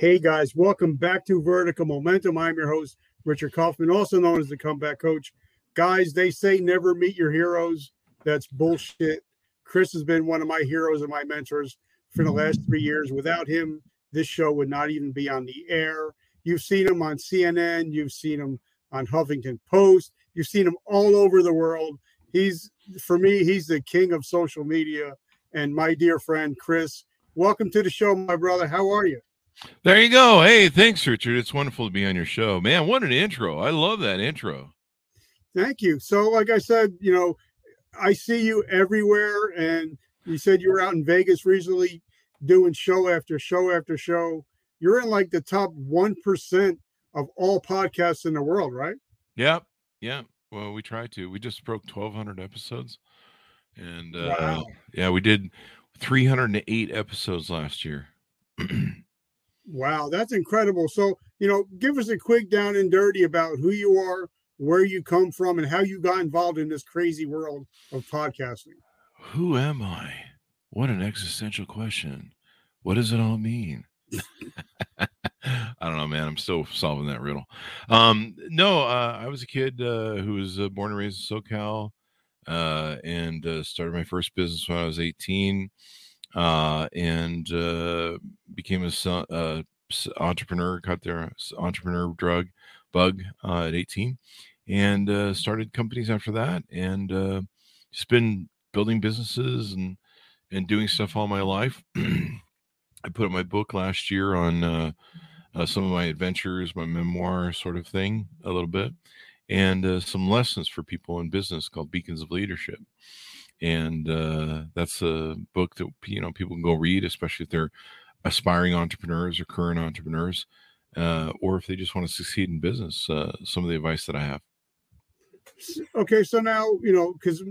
Hey guys, welcome back to Vertical Momentum. I'm your host, Richard Kaufman, also known as the Comeback Coach. Guys, they say never meet your heroes. That's bullshit. Chris has been one of my heroes and my mentors for the last three years. Without him, this show would not even be on the air. You've seen him on CNN, you've seen him on Huffington Post, you've seen him all over the world. He's, for me, he's the king of social media. And my dear friend, Chris, welcome to the show, my brother. How are you? There you go. Hey, thanks, Richard. It's wonderful to be on your show. Man, what an intro. I love that intro. Thank you. So, like I said, you know, I see you everywhere. And you said you were out in Vegas recently doing show after show after show. You're in like the top 1% of all podcasts in the world, right? Yep. Yeah. Well, we tried to. We just broke 1,200 episodes. And uh, wow. yeah, we did 308 episodes last year. Wow, that's incredible. So, you know, give us a quick down and dirty about who you are, where you come from, and how you got involved in this crazy world of podcasting. Who am I? What an existential question. What does it all mean? I don't know, man. I'm still solving that riddle. Um, no, uh, I was a kid uh, who was uh, born and raised in SoCal uh, and uh, started my first business when I was 18 uh, and uh, became a uh, entrepreneur, got their entrepreneur drug bug uh, at 18, and uh, started companies after that, and uh, just been building businesses and and doing stuff all my life. I put up my book last year on uh, uh, some of my adventures, my memoir sort of thing, a little bit, and uh, some lessons for people in business called Beacons of Leadership and uh, that's a book that you know people can go read, especially if they're aspiring entrepreneurs or current entrepreneurs, uh, or if they just want to succeed in business. Uh, some of the advice that I have. Okay, so now you know because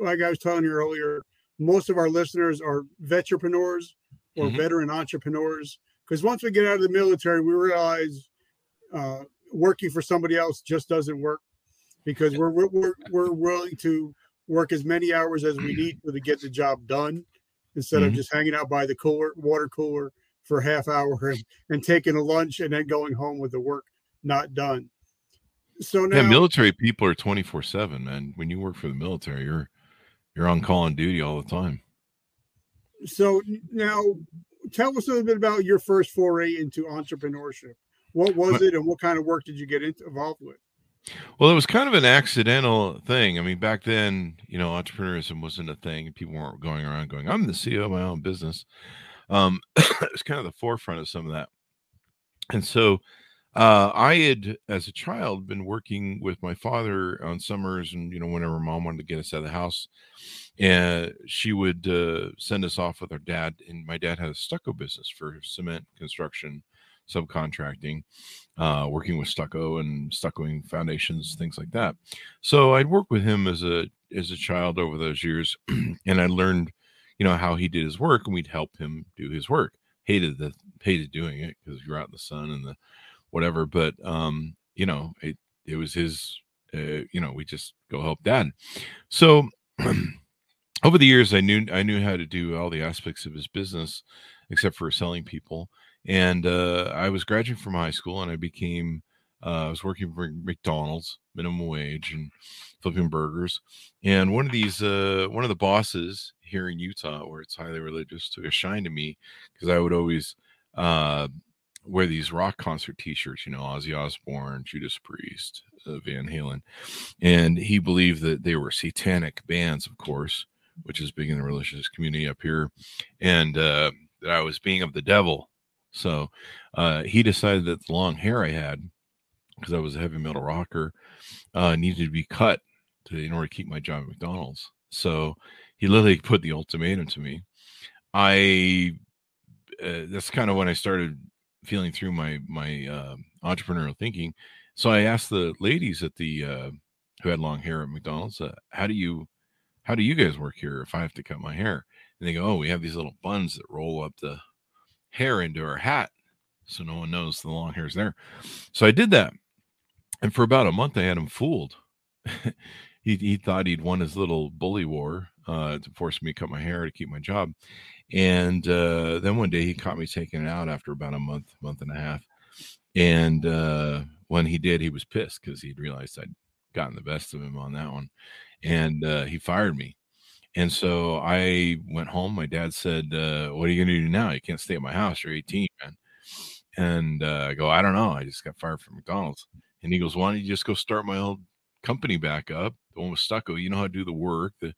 like I was telling you earlier, most of our listeners are veteranpreneurs or mm-hmm. veteran entrepreneurs. Because once we get out of the military, we realize uh, working for somebody else just doesn't work because we're we're, we're willing to work as many hours as we need to, get the job done instead mm-hmm. of just hanging out by the cooler water cooler for a half hour and, and taking a lunch and then going home with the work not done. So now yeah, military people are 24 7, man. When you work for the military, you're you're on call and duty all the time. So now tell us a little bit about your first foray into entrepreneurship. What was it and what kind of work did you get into, involved with? Well, it was kind of an accidental thing. I mean, back then, you know, entrepreneurship wasn't a thing. People weren't going around going, "I'm the CEO of my own business." Um, it was kind of the forefront of some of that. And so, uh, I had, as a child, been working with my father on summers, and you know, whenever mom wanted to get us out of the house, and she would uh, send us off with our dad. And my dad had a stucco business for cement construction subcontracting, uh, working with stucco and stuccoing foundations, things like that. So I'd worked with him as a as a child over those years, and I learned, you know, how he did his work, and we'd help him do his work. Hated the hated doing it because you're out in the sun and the whatever, but um, you know, it it was his. Uh, you know, we just go help dad. So over the years, I knew I knew how to do all the aspects of his business, except for selling people and uh, I was graduating from high school, and I became uh, I was working for McDonald's, minimum wage, and flipping burgers. And one of these, uh, one of the bosses here in Utah, where it's highly religious, took a shine to me because I would always uh, wear these rock concert T-shirts, you know, Ozzy Osbourne, Judas Priest, uh, Van Halen, and he believed that they were satanic bands, of course, which is big in the religious community up here, and uh, that I was being of the devil so uh, he decided that the long hair I had, because I was a heavy metal rocker, uh, needed to be cut to, in order to keep my job at McDonald's. So he literally put the ultimatum to me. I uh, that's kind of when I started feeling through my my uh, entrepreneurial thinking. So I asked the ladies at the uh, who had long hair at McDonald's, uh, "How do you how do you guys work here if I have to cut my hair?" And they go, "Oh, we have these little buns that roll up the hair into her hat so no one knows the long hair's there. So I did that. And for about a month, I had him fooled. he, he thought he'd won his little bully war uh, to force me to cut my hair to keep my job. And uh, then one day he caught me taking it out after about a month, month and a half. And uh, when he did, he was pissed because he'd realized I'd gotten the best of him on that one. And uh, he fired me. And so I went home. My dad said, uh, What are you going to do now? You can't stay at my house. You're 18, man. And uh, I go, I don't know. I just got fired from McDonald's. And he goes, Why don't you just go start my old company back up? The one with Stucco. You know how to do the work. The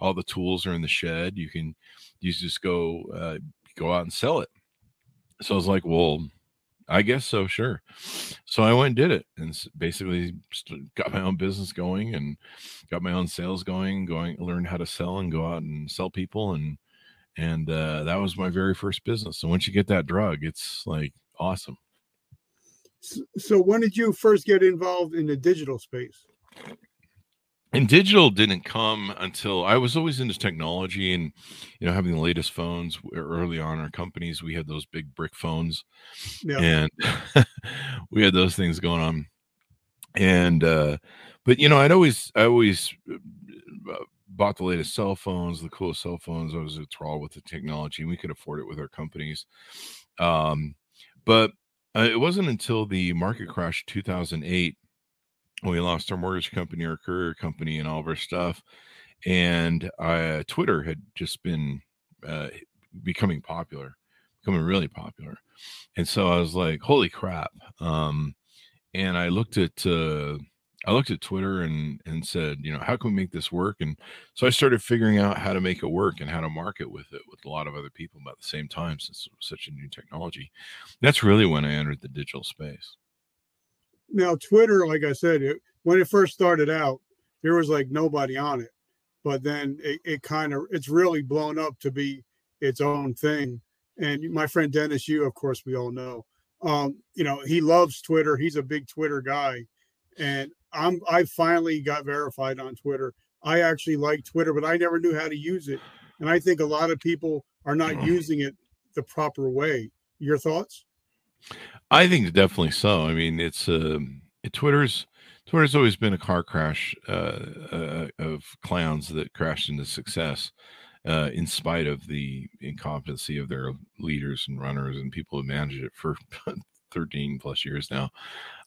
all the tools are in the shed. You can you just go uh, go out and sell it. So I was like, Well, I guess so, sure. So I went and did it and basically got my own business going and got my own sales going, going learned how to sell and go out and sell people and and uh, that was my very first business. So once you get that drug, it's like awesome. So when did you first get involved in the digital space? And digital didn't come until I was always into technology and you know having the latest phones early on our companies we had those big brick phones yeah. and we had those things going on. And uh but you know I'd always I always uh, bought the latest cell phones the coolest cell phones. I was a enthralled with the technology and we could afford it with our companies. Um but uh, it wasn't until the market crash 2008 we lost our mortgage company, our courier company, and all of our stuff. And uh, Twitter had just been uh, becoming popular, becoming really popular. And so I was like, "Holy crap!" Um, and I looked at uh, I looked at Twitter and and said, you know, how can we make this work? And so I started figuring out how to make it work and how to market with it with a lot of other people about the same time, since it was such a new technology. That's really when I entered the digital space now Twitter, like I said, it, when it first started out, there was like nobody on it, but then it, it kind of it's really blown up to be its own thing. And my friend Dennis, you of course we all know, um, you know he loves Twitter. He's a big Twitter guy, and I'm I finally got verified on Twitter. I actually like Twitter, but I never knew how to use it, and I think a lot of people are not mm. using it the proper way. Your thoughts? I think definitely so. I mean, it's uh, Twitter's Twitter's always been a car crash uh, uh, of clowns that crashed into success, uh, in spite of the incompetency of their leaders and runners and people who managed it for 13 plus years now,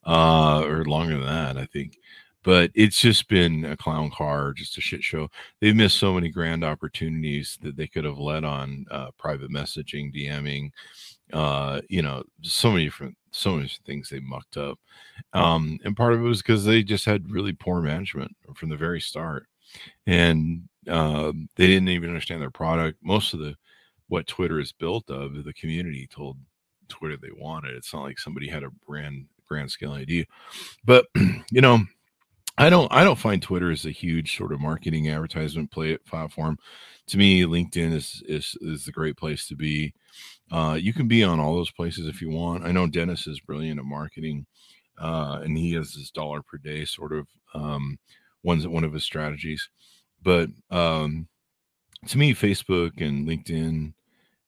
uh, or longer than that, I think. But it's just been a clown car, just a shit show. They've missed so many grand opportunities that they could have led on uh, private messaging, DMing, uh, you know, so many different, so many things they mucked up. Um, and part of it was because they just had really poor management from the very start, and uh, they didn't even understand their product. Most of the what Twitter is built of, the community told Twitter they wanted. It's not like somebody had a brand grand scale idea, but you know. I don't I don't find Twitter as a huge sort of marketing advertisement play platform. To me, LinkedIn is is is the great place to be. Uh, you can be on all those places if you want. I know Dennis is brilliant at marketing, uh, and he has this dollar per day sort of um, one's one of his strategies. But um, to me, Facebook and LinkedIn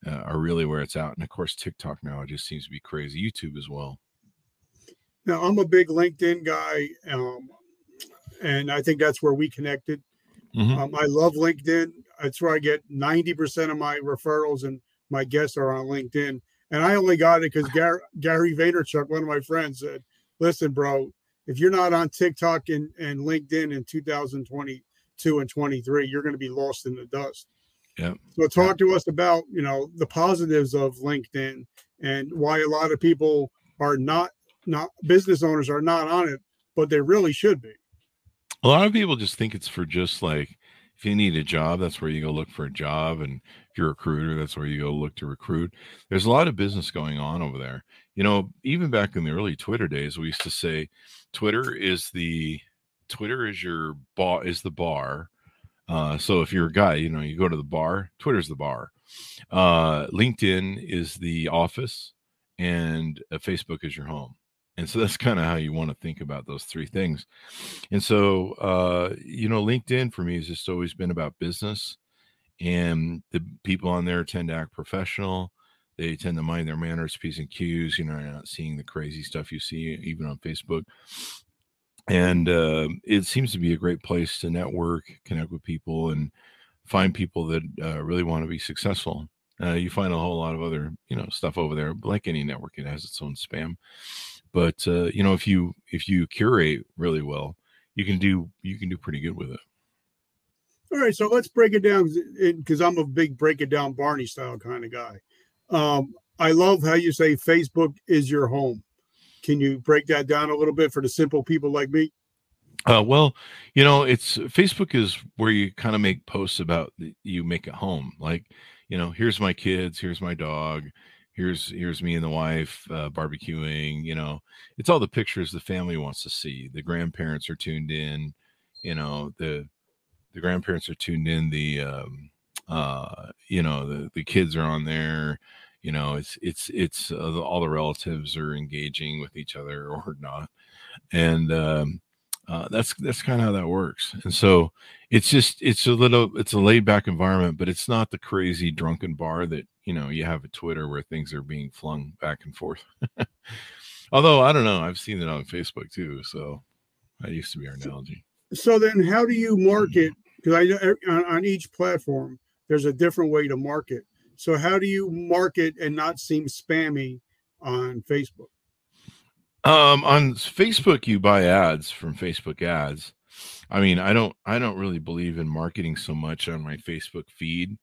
uh, are really where it's out, and of course, TikTok now it just seems to be crazy. YouTube as well. Now, I'm a big LinkedIn guy, um, and I think that's where we connected. Mm-hmm. Um, I love LinkedIn. That's where I get 90% of my referrals and my guests are on LinkedIn. And I only got it because Gary, Gary Vaynerchuk, one of my friends, said, listen, bro, if you're not on TikTok and, and LinkedIn in 2022 and 23, you're going to be lost in the dust. Yeah. So talk to us about, you know, the positives of LinkedIn and why a lot of people are not not business owners are not on it, but they really should be. A lot of people just think it's for just like if you need a job, that's where you go look for a job. And if you're a recruiter, that's where you go look to recruit. There's a lot of business going on over there. You know, even back in the early Twitter days, we used to say Twitter is the Twitter is your bar is the bar. Uh, so if you're a guy, you know, you go to the bar, Twitter's the bar. Uh, LinkedIn is the office, and uh, Facebook is your home and so that's kind of how you want to think about those three things and so uh, you know linkedin for me has just always been about business and the people on there tend to act professional they tend to mind their manners p's and q's you know you're not seeing the crazy stuff you see even on facebook and uh, it seems to be a great place to network connect with people and find people that uh, really want to be successful Uh, you find a whole lot of other, you know, stuff over there. Like any network, it has its own spam. But uh, you know, if you if you curate really well, you can do you can do pretty good with it. All right, so let's break it down because I'm a big break it down Barney style kind of guy. Um, I love how you say Facebook is your home. Can you break that down a little bit for the simple people like me? Uh, well, you know, it's Facebook is where you kind of make posts about you make it home. Like, you know, here's my kids, here's my dog, here's here's me and the wife uh, barbecuing. You know, it's all the pictures the family wants to see. The grandparents are tuned in. You know, the the grandparents are tuned in the um uh you know the the kids are on there you know it's it's it's uh, all the relatives are engaging with each other or not and um uh, that's that's kind of how that works and so it's just it's a little it's a laid back environment but it's not the crazy drunken bar that you know you have a twitter where things are being flung back and forth although i don't know i've seen it on facebook too so that used to be our analogy so then how do you market because I know on, on each platform there's a different way to market. So how do you market and not seem spammy on Facebook? Um, on Facebook, you buy ads from Facebook ads. I mean, I don't, I don't really believe in marketing so much on my Facebook feed.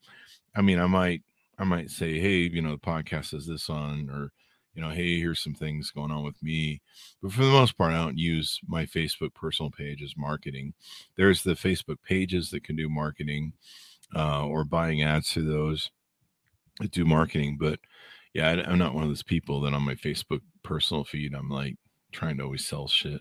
I mean, I might, I might say, hey, you know, the podcast has this on, or you know, hey, here's some things going on with me. But for the most part, I don't use my Facebook personal page as marketing. There's the Facebook pages that can do marketing uh, or buying ads to those that do marketing. But yeah, I, I'm not one of those people that on my Facebook personal feed, I'm like trying to always sell shit.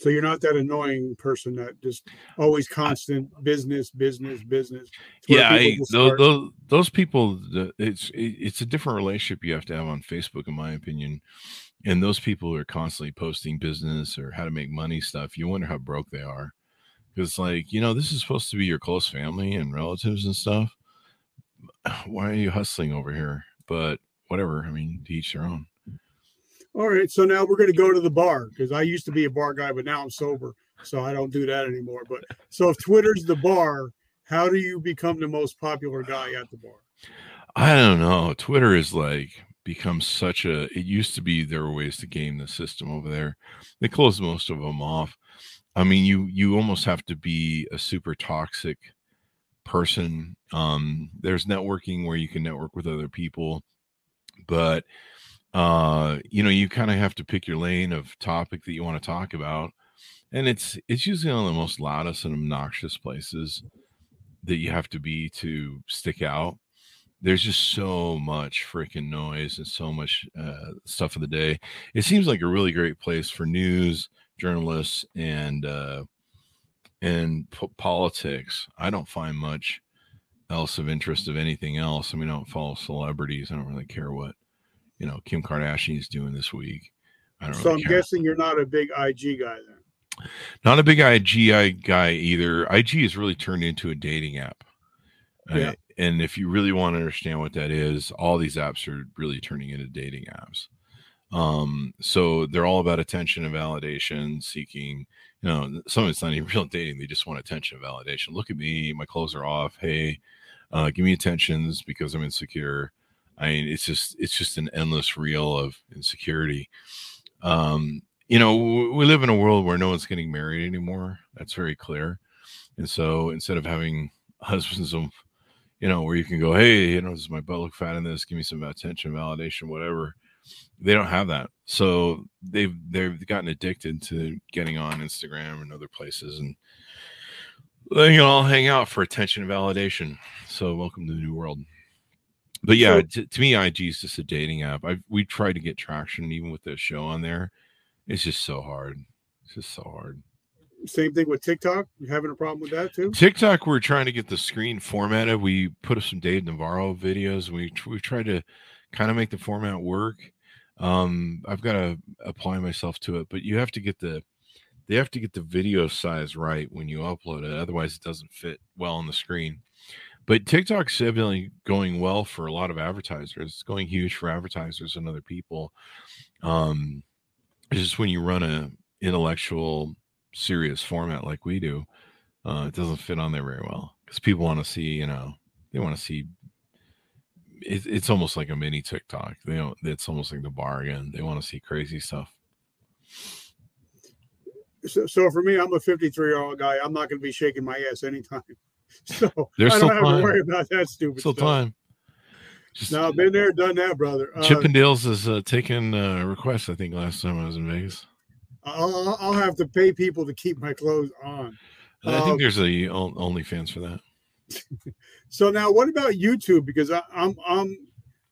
So you're not that annoying person that just always constant business, business, business. Yeah, I, those, those, those people. It's it's a different relationship you have to have on Facebook, in my opinion. And those people who are constantly posting business or how to make money stuff. You wonder how broke they are, because like you know this is supposed to be your close family and relatives and stuff. Why are you hustling over here? But whatever. I mean, to each their own. All right, so now we're going to go to the bar because I used to be a bar guy, but now I'm sober, so I don't do that anymore. But so if Twitter's the bar, how do you become the most popular guy at the bar? I don't know. Twitter is like become such a. It used to be there were ways to game the system over there. They closed most of them off. I mean, you you almost have to be a super toxic person. Um, there's networking where you can network with other people, but uh you know you kind of have to pick your lane of topic that you want to talk about and it's it's usually on the most loudest and obnoxious places that you have to be to stick out. There's just so much freaking noise and so much uh, stuff of the day. It seems like a really great place for news journalists and uh and po- politics. I don't find much else of interest of anything else. I mean i don't follow celebrities. I don't really care what you know Kim Kardashian is doing this week. I don't. Know. So really I'm care. guessing you're not a big IG guy then. Not a big IG guy either. IG is really turned into a dating app. Uh, yeah. Uh, and if you really want to understand what that is, all these apps are really turning into dating apps. Um, so they're all about attention and validation, seeking, you know, some of it's not even real dating. They just want attention and validation. Look at me, my clothes are off. Hey, uh, give me attentions because I'm insecure. I mean, it's just it's just an endless reel of insecurity. Um, you know, we live in a world where no one's getting married anymore. That's very clear. And so instead of having husbands of, you know, where you can go, hey, you know, does my butt look fat in this? Give me some attention, validation, whatever. They don't have that. So they've they've gotten addicted to getting on Instagram and other places and they can all hang out for attention and validation. So welcome to the new world but yeah, to, to, me, IG is just a dating app. I we tried to get traction even with the show on there. It's just so hard. It's just so hard. Same thing with TikTok. You having a problem with that too? TikTok, we're trying to get the screen formatted. We put up some Dave Navarro videos. We we tried to kind of make the format work. Um, I've got to apply myself to it, but you have to get the they have to get the video size right when you upload it. Otherwise, it doesn't fit well on the screen. But TikTok's evidently going well for a lot of advertisers. It's going huge for advertisers and other people. Um, just when you run a intellectual, serious format like we do, uh, it doesn't fit on there very well because people want to see, you know, they want to see it, it's almost like a mini TikTok. They don't. It's almost like the bar again. They want to see crazy stuff. So, so for me, I'm a 53 year old guy. I'm not going to be shaking my ass anytime. So There's I don't have time. to worry about that stupid Still stuff. time. Just, No, been there, done that, brother. Uh, Chippendales is uh, taking uh, requests. I think last time I was in Vegas. I'll, I'll have to pay people to keep my clothes on. I Uh, think there's a on- OnlyFans for that. So now, what about YouTube? Because I, I'm I'm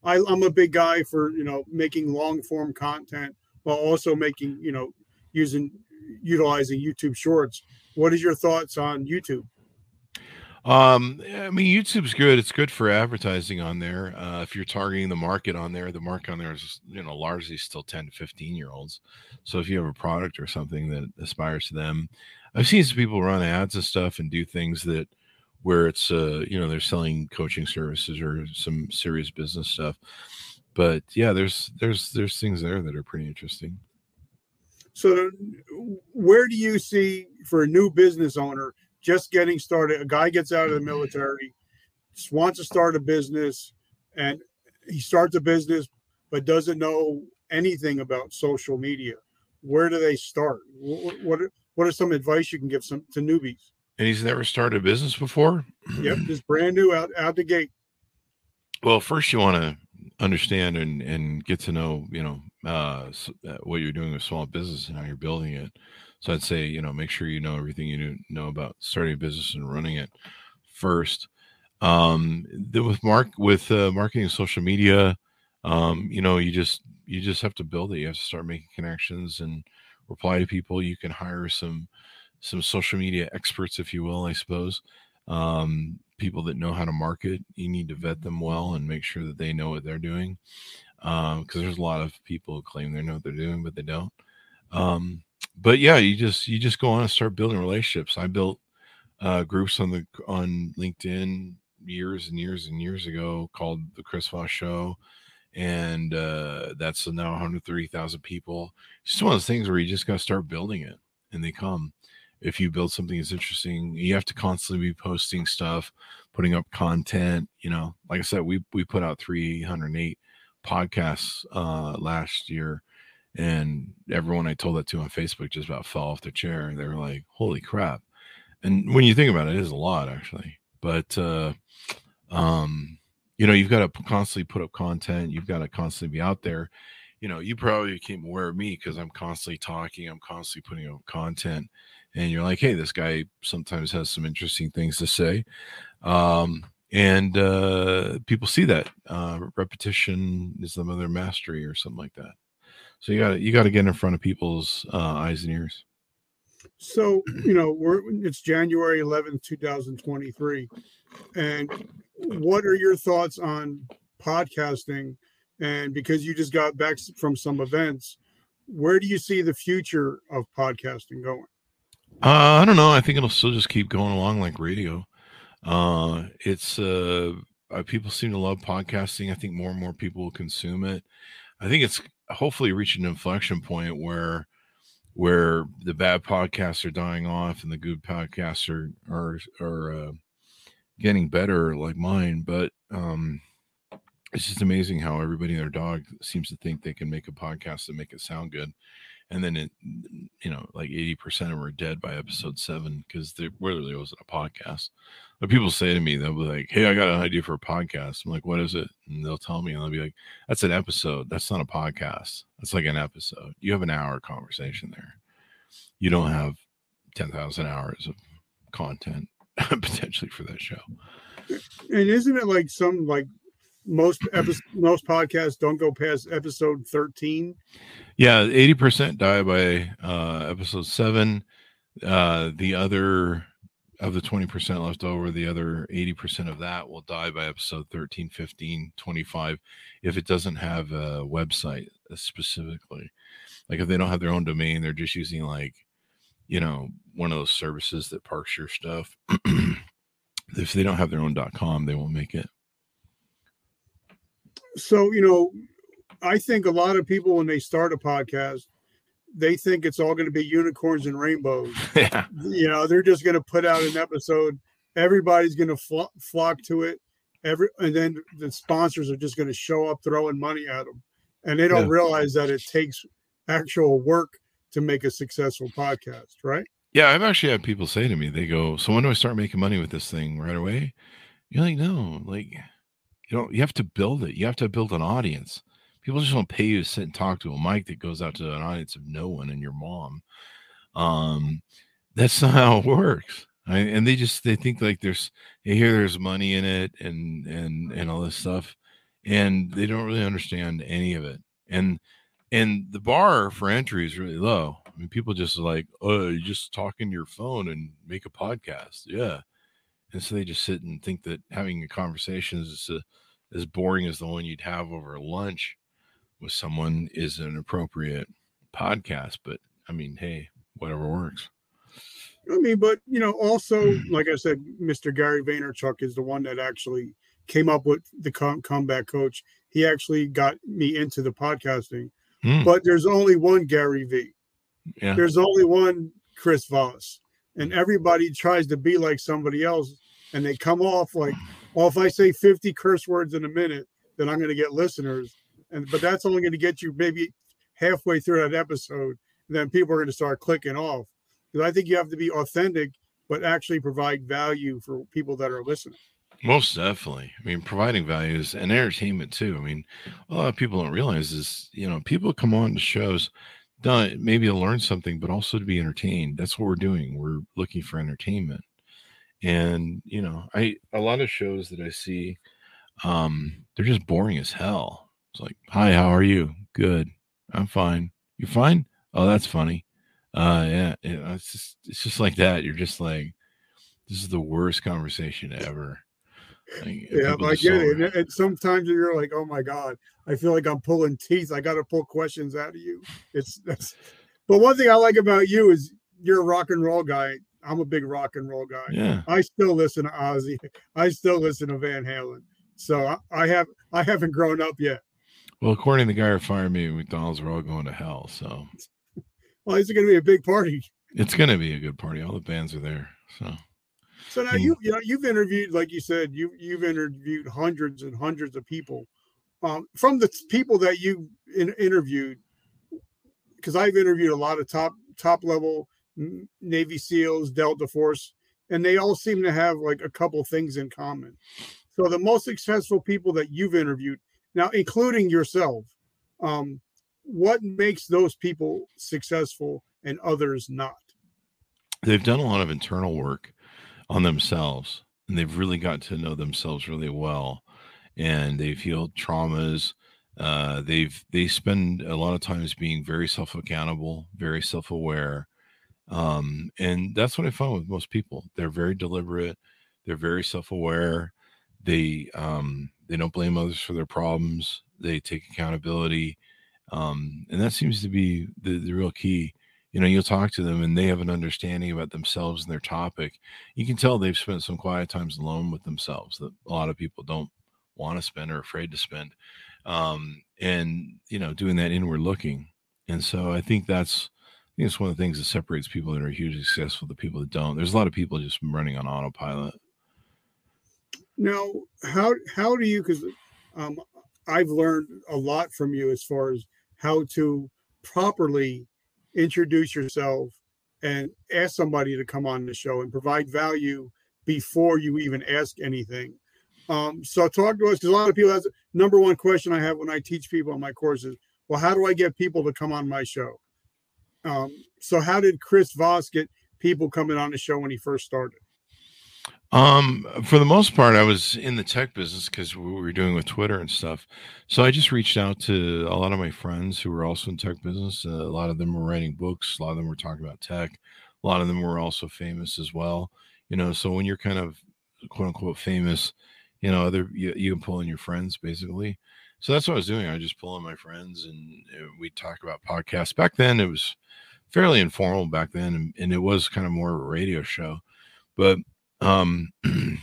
I, I'm a big guy for you know making long form content while also making you know using utilizing YouTube Shorts. What is your thoughts on YouTube? Um, I mean, YouTube's good. It's good for advertising on there. Uh, if you're targeting the market on there, the market on there is, you know, largely still 10 to 15 year olds. So if you have a product or something that aspires to them, I've seen some people run ads and stuff and do things that where it's, uh, you know, they're selling coaching services or some serious business stuff. But yeah, there's, there's, there's things there that are pretty interesting. So, where do you see for a new business owner just getting started? A guy gets out of the military, just wants to start a business, and he starts a business but doesn't know anything about social media. Where do they start? What what are, what are some advice you can give some to newbies? And he's never started a business before. Yep, just brand new out out the gate. Well, first you want to understand and and get to know, you know, uh, uh, what you're doing with small business and how you're building it. So I'd say, you know, make sure you know everything you know about starting a business and running it first. Um, with mark with uh, marketing social media, um, you know, you just you just have to build it. You have to start making connections and reply to people. You can hire some some social media experts, if you will, I suppose um, people that know how to market. You need to vet them well and make sure that they know what they're doing. Because there's a lot of people who claim they know what they're doing, but they don't. Um, but yeah, you just you just go on and start building relationships. I built uh, groups on the on LinkedIn years and years and years ago called the Chris Voss Show, and uh, that's now 130,000 people. It's just one of those things where you just got to start building it, and they come if you build something that's interesting you have to constantly be posting stuff putting up content you know like i said we we put out 308 podcasts uh last year and everyone i told that to on facebook just about fell off their chair. They were like holy crap. And when you think about it it is a lot actually. But uh um you know you've got to constantly put up content. You've got to constantly be out there. You know you probably became aware of me because i'm constantly talking i'm constantly putting up content and you're like, hey, this guy sometimes has some interesting things to say. Um, and uh, people see that uh, repetition is the mother of mastery or something like that. So you got to you got to get in front of people's uh, eyes and ears. So you know we're it's January 11th, 2023, and what are your thoughts on podcasting? And because you just got back from some events, where do you see the future of podcasting going? Uh, I don't know. I think it'll still just keep going along like radio. Uh, it's uh, uh, people seem to love podcasting. I think more and more people will consume it. I think it's hopefully reaching an inflection point where where the bad podcasts are dying off and the good podcasts are are are uh, getting better, like mine. But um, it's just amazing how everybody and their dog seems to think they can make a podcast and make it sound good and then it you know like 80% of them are dead by episode seven because there really wasn't a podcast. But people say to me they'll be like hey i got an idea for a podcast. I'm like what is it? And they'll tell me and they'll be like that's an episode. That's not a podcast. That's like an episode. You have an hour conversation there. You don't have 10,000 hours of content potentially for that show. And isn't it like some like most episodes, most podcasts don't go past episode 13? Yeah, eighty percent die by uh, episode seven. Uh, the other of the twenty percent left over, the other eighty percent of that will die by episode 13, 15, 25, if it doesn't have a website specifically. Like if they don't have their own domain, they're just using like, you know, one of those services that parks your stuff. if they don't have their own .com, they won't make it. So, you know, I think a lot of people when they start a podcast, they think it's all going to be unicorns and rainbows. yeah. You know, they're just going to put out an episode. Everybody's going to flo- flock to it. every and then the sponsors are just going to show up throwing money at them, and they don't yeah. realize that it takes actual work to make a successful podcast, right? Yeah, I've actually had people say to me, they go, "So when do I start making money with this thing right away?" You're like, "No, like you know, you have to build it. You have to build an audience. People just don't pay you to sit and talk to a mic that goes out to an audience of no one and your mom. Um, that's not how it works. I, and they just they think like there's they hear there's money in it and and and all this stuff, and they don't really understand any of it. And and the bar for entry is really low. I mean, people just like, oh, you just talk in your phone and make a podcast. Yeah. And so they just sit and think that having a conversation is a, as boring as the one you'd have over lunch with someone is an appropriate podcast. But I mean, hey, whatever works. I mean, but you know, also, like I said, Mr. Gary Vaynerchuk is the one that actually came up with the com- comeback coach. He actually got me into the podcasting. Mm. But there's only one Gary V. Yeah. There's only one Chris Voss. And everybody tries to be like somebody else and they come off like, well, if I say 50 curse words in a minute, then I'm going to get listeners. And but that's only going to get you maybe halfway through that episode. and then people are going to start clicking off. Because I think you have to be authentic, but actually provide value for people that are listening. Most definitely. I mean, providing values and entertainment too. I mean, a lot of people don't realize is, you know, people come on to shows done maybe to learn something, but also to be entertained. That's what we're doing. We're looking for entertainment. And, you know, I a lot of shows that I see, um, they're just boring as hell. It's like, hi, how are you? Good. I'm fine. You fine? Oh, that's funny. Uh yeah, yeah, it's just it's just like that. You're just like, this is the worst conversation ever. Yeah, I get it. And, and, sometimes you're like, oh my God, I feel like I'm pulling teeth. I got to pull questions out of you. It's that's, but one thing I like about you is you're a rock and roll guy. I'm a big rock and roll guy. Yeah. I still listen to Ozzy. I still listen to Van Halen. So I, I have, I haven't grown up yet. Well, according to the guy who fired me McDonald's, we're all going to hell. So, well, it's going to be a big party. It's going to be a good party. All the bands are there. So, so now you you know you've interviewed like you said you you've interviewed hundreds and hundreds of people. Um, from the people that you in, interviewed, because I've interviewed a lot of top top level Navy SEALs, Delta Force, and they all seem to have like a couple things in common. So the most successful people that you've interviewed now, including yourself, um, what makes those people successful and others not? They've done a lot of internal work on themselves and they've really got to know themselves really well and they've healed traumas uh, they've they spend a lot of times being very self-accountable very self-aware um, and that's what i find with most people. They're very deliberate they're very self-aware they um, they don't blame others for their problems they take accountability um, and that seems to be the, the real key you know you'll talk to them and they have an understanding about themselves and their topic you can tell they've spent some quiet times alone with themselves that a lot of people don't want to spend or afraid to spend um, and you know doing that inward looking and so i think that's i think it's one of the things that separates people that are hugely successful the people that don't there's a lot of people just running on autopilot. Now how how do you because um, i've learned a lot from you as far as how to properly introduce yourself and ask somebody to come on the show and provide value before you even ask anything. Um, so talk to us because a lot of people. That's number one question I have when I teach people on my courses. Well, how do I get people to come on my show? Um, so how did Chris Voss get people coming on the show when he first started? Um, for the most part, I was in the tech business because we were doing with Twitter and stuff. So I just reached out to a lot of my friends who were also in tech business. Uh, a lot of them were writing books. A lot of them were talking about tech. A lot of them were also famous as well. You know, so when you're kind of quote unquote famous, you know, other you, you can pull in your friends basically. So that's what I was doing. I just pull in my friends and uh, we talk about podcasts. Back then, it was fairly informal back then, and, and it was kind of more of a radio show. But um,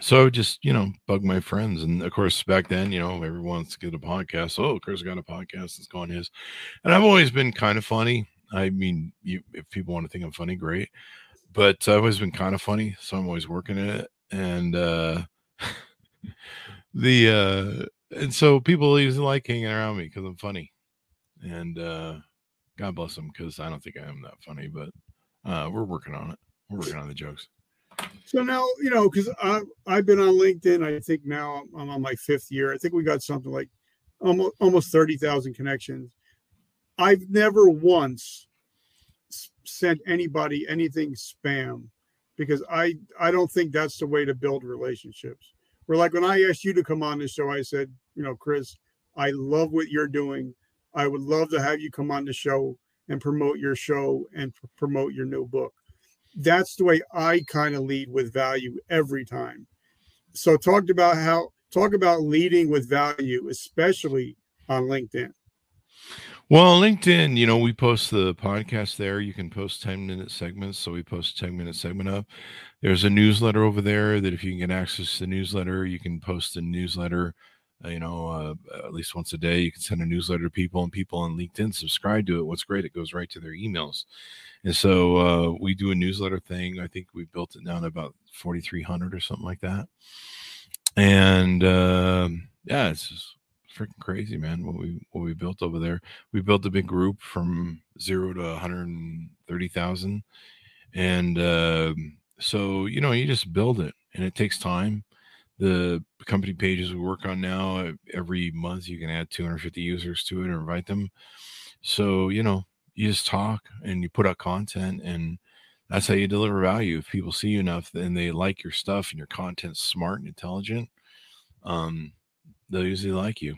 so just you know, bug my friends, and of course back then, you know, everyone wants to get a podcast. Oh, Chris got a podcast. It's going his, and I've always been kind of funny. I mean, you if people want to think I'm funny, great. But I've always been kind of funny, so I'm always working at it. And uh the uh and so people usually like hanging around me because I'm funny. And uh God bless them because I don't think I am that funny, but uh we're working on it. We're working on the jokes. So now, you know, because I've been on LinkedIn, I think now I'm on my fifth year. I think we got something like almost almost 30,000 connections. I've never once sent anybody anything spam because I I don't think that's the way to build relationships. We're like when I asked you to come on the show, I said, you know, Chris, I love what you're doing. I would love to have you come on the show and promote your show and pr- promote your new book. That's the way I kind of lead with value every time. So talked about how talk about leading with value, especially on LinkedIn. Well, LinkedIn, you know, we post the podcast there. You can post 10 minute segments. So we post a 10 minute segment up. There's a newsletter over there that if you can get access to the newsletter, you can post a newsletter, uh, you know, uh, at least once a day. You can send a newsletter to people and people on LinkedIn subscribe to it. What's great, it goes right to their emails. And so uh, we do a newsletter thing. I think we built it down to about 4,300 or something like that. And um, yeah, it's just freaking crazy, man. What we what we built over there. We built a big group from zero to 130,000, and uh, so you know you just build it, and it takes time. The company pages we work on now, every month you can add 250 users to it or invite them. So you know you just talk and you put out content and that's how you deliver value. If people see you enough and they like your stuff and your content's smart and intelligent, um, they'll usually like you.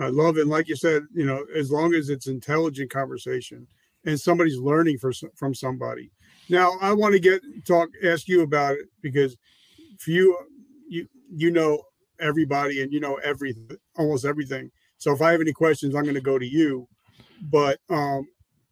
I love it. Like you said, you know, as long as it's intelligent conversation and somebody's learning for, from somebody. Now, I want to get talk ask you about it because for you, you you know everybody and you know everything, almost everything. So if I have any questions, I'm going to go to you. But um,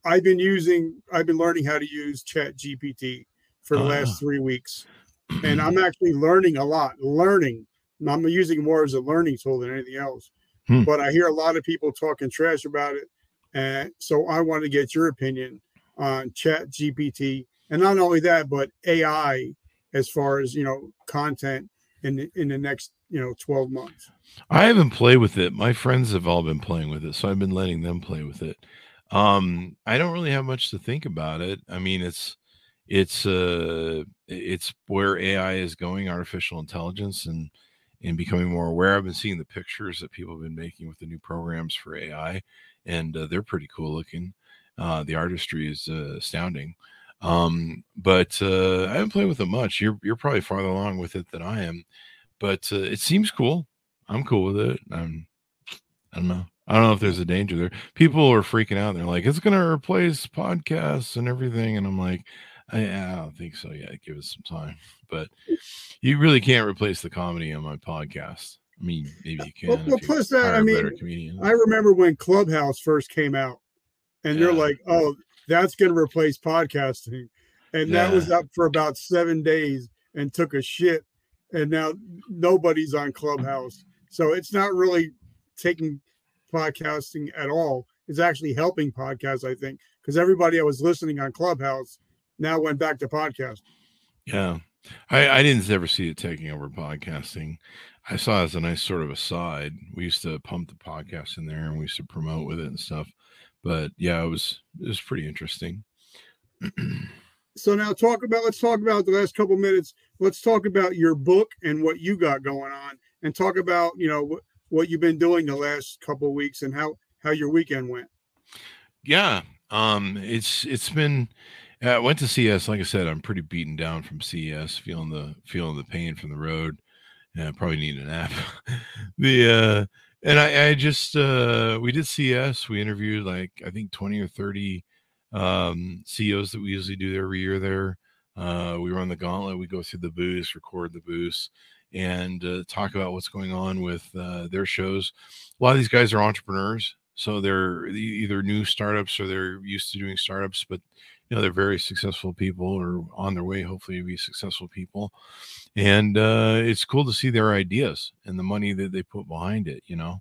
I've been using, I've been learning how to use Chat GPT for the uh. last ah. three weeks, and I'm actually learning a lot. Learning, I'm using more as a learning tool than anything else. Hmm. But I hear a lot of people talking trash about it. And so I want to get your opinion on Chat GPT. And not only that, but AI as far as, you know, content in the, in the next, you know, 12 months. I haven't played with it. My friends have all been playing with it. So I've been letting them play with it. Um, I don't really have much to think about it. I mean, it's, it's uh it's where AI is going, artificial intelligence, and and becoming more aware. I've been seeing the pictures that people have been making with the new programs for AI, and uh, they're pretty cool looking. Uh, the artistry is uh, astounding. Um, but uh, I haven't played with it much. You're you're probably farther along with it than I am, but uh, it seems cool. I'm cool with it. I'm, I don't know. I don't know if there's a danger there. People are freaking out. They're like, it's going to replace podcasts and everything. And I'm like, I, I don't think so yet. Give us some time. But you really can't replace the comedy on my podcast. I mean, maybe you can. Well, well plus that, I mean, I remember when Clubhouse first came out, and yeah. they're like, "Oh, that's going to replace podcasting," and yeah. that was up for about seven days and took a shit, and now nobody's on Clubhouse. So it's not really taking podcasting at all. It's actually helping podcasts, I think, because everybody I was listening on Clubhouse now went back to podcast. Yeah. I, I didn't ever see it taking over podcasting. I saw it as a nice sort of aside. We used to pump the podcast in there and we used to promote with it and stuff. But yeah, it was it was pretty interesting. so now talk about let's talk about the last couple minutes. Let's talk about your book and what you got going on and talk about, you know, what, what you've been doing the last couple weeks and how how your weekend went. Yeah. Um it's it's been I went to CES. Like I said, I'm pretty beaten down from CES, feeling the feeling the pain from the road. and I probably need a nap. the uh and I, I just uh we did CES. We interviewed like I think 20 or 30 um CEOs that we usually do every year there. Uh we run the gauntlet, we go through the booths, record the booths, and uh, talk about what's going on with uh, their shows. A lot of these guys are entrepreneurs, so they're either new startups or they're used to doing startups, but you know they're very successful people or on their way hopefully to be successful people and uh, it's cool to see their ideas and the money that they put behind it you know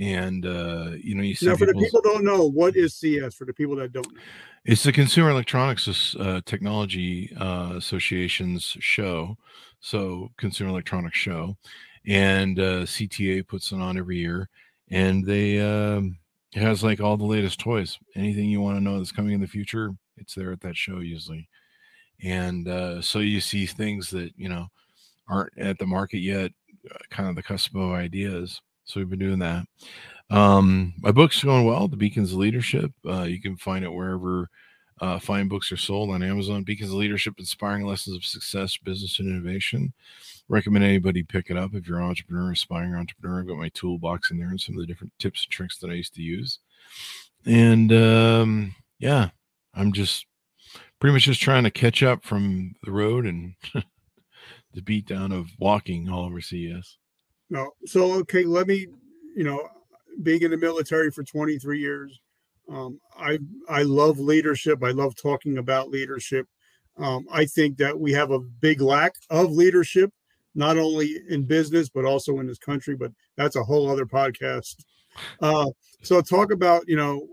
and uh, you know you see Now, for the people don't know, what is CES? For the people that don't know, It's the Consumer Electronics uh, Technology uh, Association's show, so Consumer Electronics Show, and uh, CTA puts it on every year, and they um, it has like all the latest toys. Anything you want to know that's coming in the future, it's there at that show usually, and uh, so you see things that you know aren't at the market yet, uh, kind of the cusp of ideas. So we've been doing that. Um, my book's going well. The Beacons of Leadership. Uh, you can find it wherever uh, fine books are sold on Amazon. Beacons of Leadership: Inspiring Lessons of Success, Business, and Innovation. Recommend anybody pick it up if you're an entrepreneur, aspiring entrepreneur. I've got my toolbox in there and some of the different tips and tricks that I used to use. And um, yeah, I'm just pretty much just trying to catch up from the road and the beat down of walking all over CES. no. So okay, let me, you know, being in the military for 23 years, um, I I love leadership. I love talking about leadership. Um, I think that we have a big lack of leadership, not only in business but also in this country. But that's a whole other podcast. Uh, so talk about you know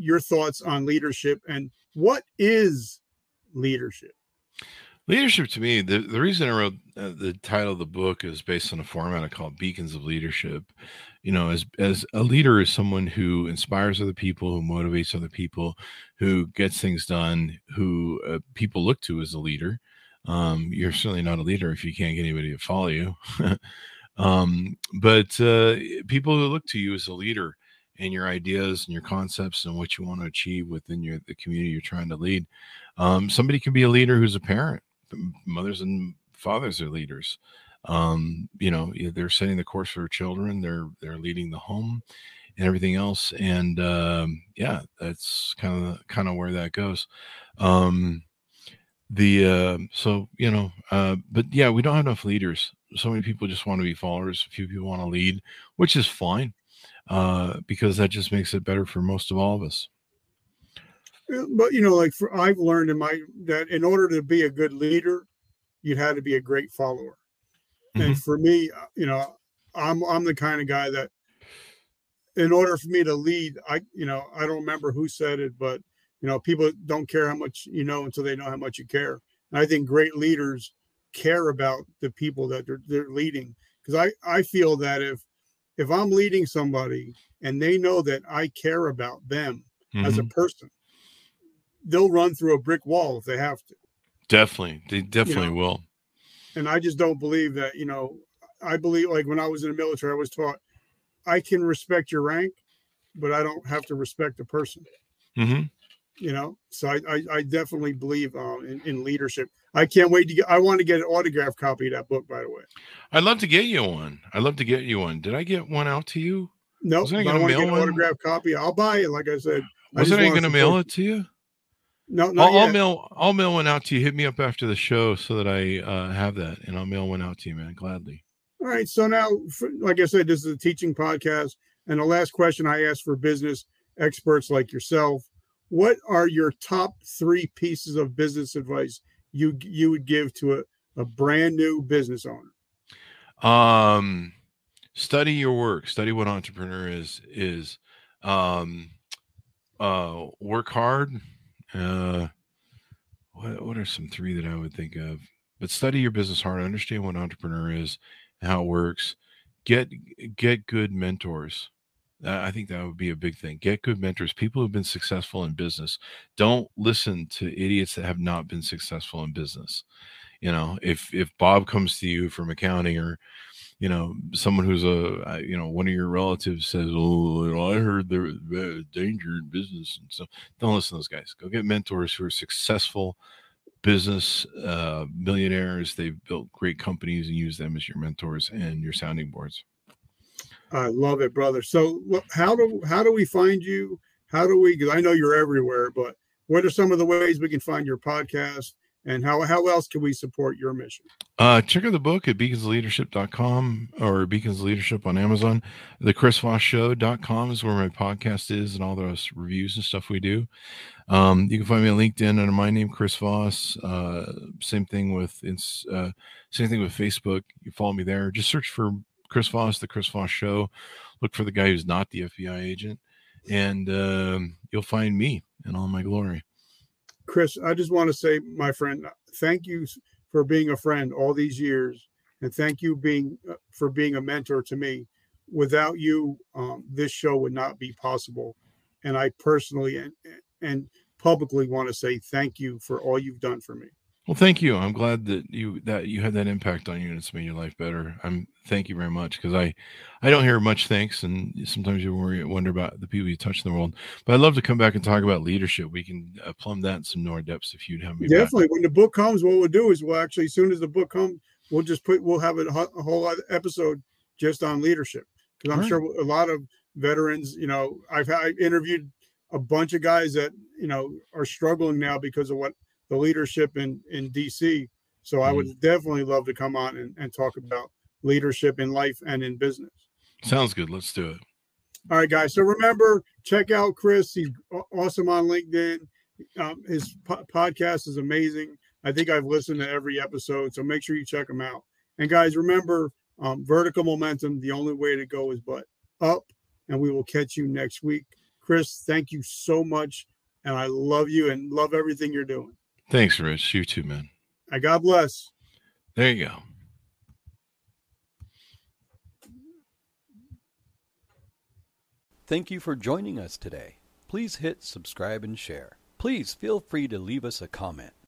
your thoughts on leadership and what is leadership. Leadership to me, the, the reason I wrote uh, the title of the book is based on a format I call Beacons of Leadership. You know, as as a leader is someone who inspires other people, who motivates other people, who gets things done, who uh, people look to as a leader. Um, you're certainly not a leader if you can't get anybody to follow you. um, but uh, people who look to you as a leader and your ideas and your concepts and what you want to achieve within your the community you're trying to lead. Um, somebody can be a leader who's a parent. Mothers and fathers are leaders. Um you know they're setting the course for children they're they're leading the home and everything else and um yeah that's kind of kind of where that goes. Um the uh so you know uh but yeah we don't have enough leaders. So many people just want to be followers a few people want to lead which is fine uh because that just makes it better for most of all of us. Uh, but you know like for i've learned in my that in order to be a good leader you had to be a great follower. And for me uh, you know i'm i'm the kind of guy that in order for me to lead i you know i don't remember who said it but you know people don't care how much you know until they know how much you care. And i think great leaders care about the people that they're, they're leading. Because i i feel that if if i'm leading somebody and they know that i care about them as a Mhm. person they'll run through a brick wall if they have to definitely they definitely know, will and I just don't believe that. You know, I believe like when I was in the military, I was taught I can respect your rank, but I don't have to respect the person. hmm You know, so I I, I definitely believe uh, in, in leadership. I can't wait to get. I want to get an autograph copy of that book, by the way. I'd love to get you one. I'd love to get you one. Did I get one out to you? No, Wasn't I I want to mail get an one? autograph copy. I'll buy it. Like I said, I Wasn't I wanna going to mail it to you? No, not I'll, I'll mail. I'll mail one out to you. Hit me up after the show so that I uh, have that, and I'll mail one out to you, man. Gladly. All right. So now, for, like I said, this is a teaching podcast. And the last question I ask for business experts like yourself what are your top three pieces of business advice you you would give to a, a brand new business owner? Um, study your work. Study what entrepreneur is is. Um, uh, work hard. Uh, what what are some three that I would think of? But study your business hard. Understand what entrepreneur is, how it works. Get get good mentors. I think that would be a big thing. Get good mentors, people who've been successful in business. Don't listen to idiots that have not been successful in business. You know, if if Bob comes to you from accounting or you know someone who's a you know one of your relatives says oh i heard there's danger in business and so don't listen to those guys go get mentors who are successful business uh millionaires they've built great companies and use them as your mentors and your sounding boards I love it, brother. So, how do how do we find you? How do we? I know you're everywhere, but what are some of the ways we can find your podcast? And how how else can we support your mission? Uh, check out the book at beaconsleadership.com or Beacons Leadership on Amazon. The chrisvossshow.com is where my podcast is and all those reviews and stuff we do. Um, you can find me on LinkedIn under my name, Chris Voss. Uh, same thing with uh, same thing with Facebook. You follow me there. Just search for Chris Voss, the Chris Voss Show. Look for the guy who's not the FBI agent, and um, you'll find me in all my glory. Chris, I just want to say, my friend, thank you for being a friend all these years, and thank you being uh, for being a mentor to me. Without you, um, this show would not be possible. And I personally and, and publicly want to say thank you for all you've done for me. Well, thank you. I'm glad that you that you had that impact on you and it's made your life better. I'm thank you very much because I I don't hear much thanks and sometimes you worry wonder about the people you touch in the world. But I'd love to come back and talk about leadership. We can uh, plumb that in some more depths if you'd have me. Definitely. Back. When the book comes, what we'll do is we'll actually as soon as the book comes, we'll just put we'll have a, a whole episode just on leadership because I'm right. sure a lot of veterans, you know, I've had, interviewed a bunch of guys that you know are struggling now because of what the leadership in in DC. So mm-hmm. I would mm-hmm. definitely love to come on and, and talk about leadership in life and in business. Sounds good. Let's do it. All right, guys. So remember, check out Chris. He's awesome on LinkedIn. Um, his po- podcast is amazing. I think I've listened to every episode, so make sure you check him out. And guys, remember, um, vertical momentum. The only way to go is but up. And we will catch you next week. Chris, thank you so much. And I love you and love everything you're doing. Thanks, Rich. You too, man. I God bless. There you go. Thank you for joining us today. Please hit subscribe and share. Please feel free to leave us a comment.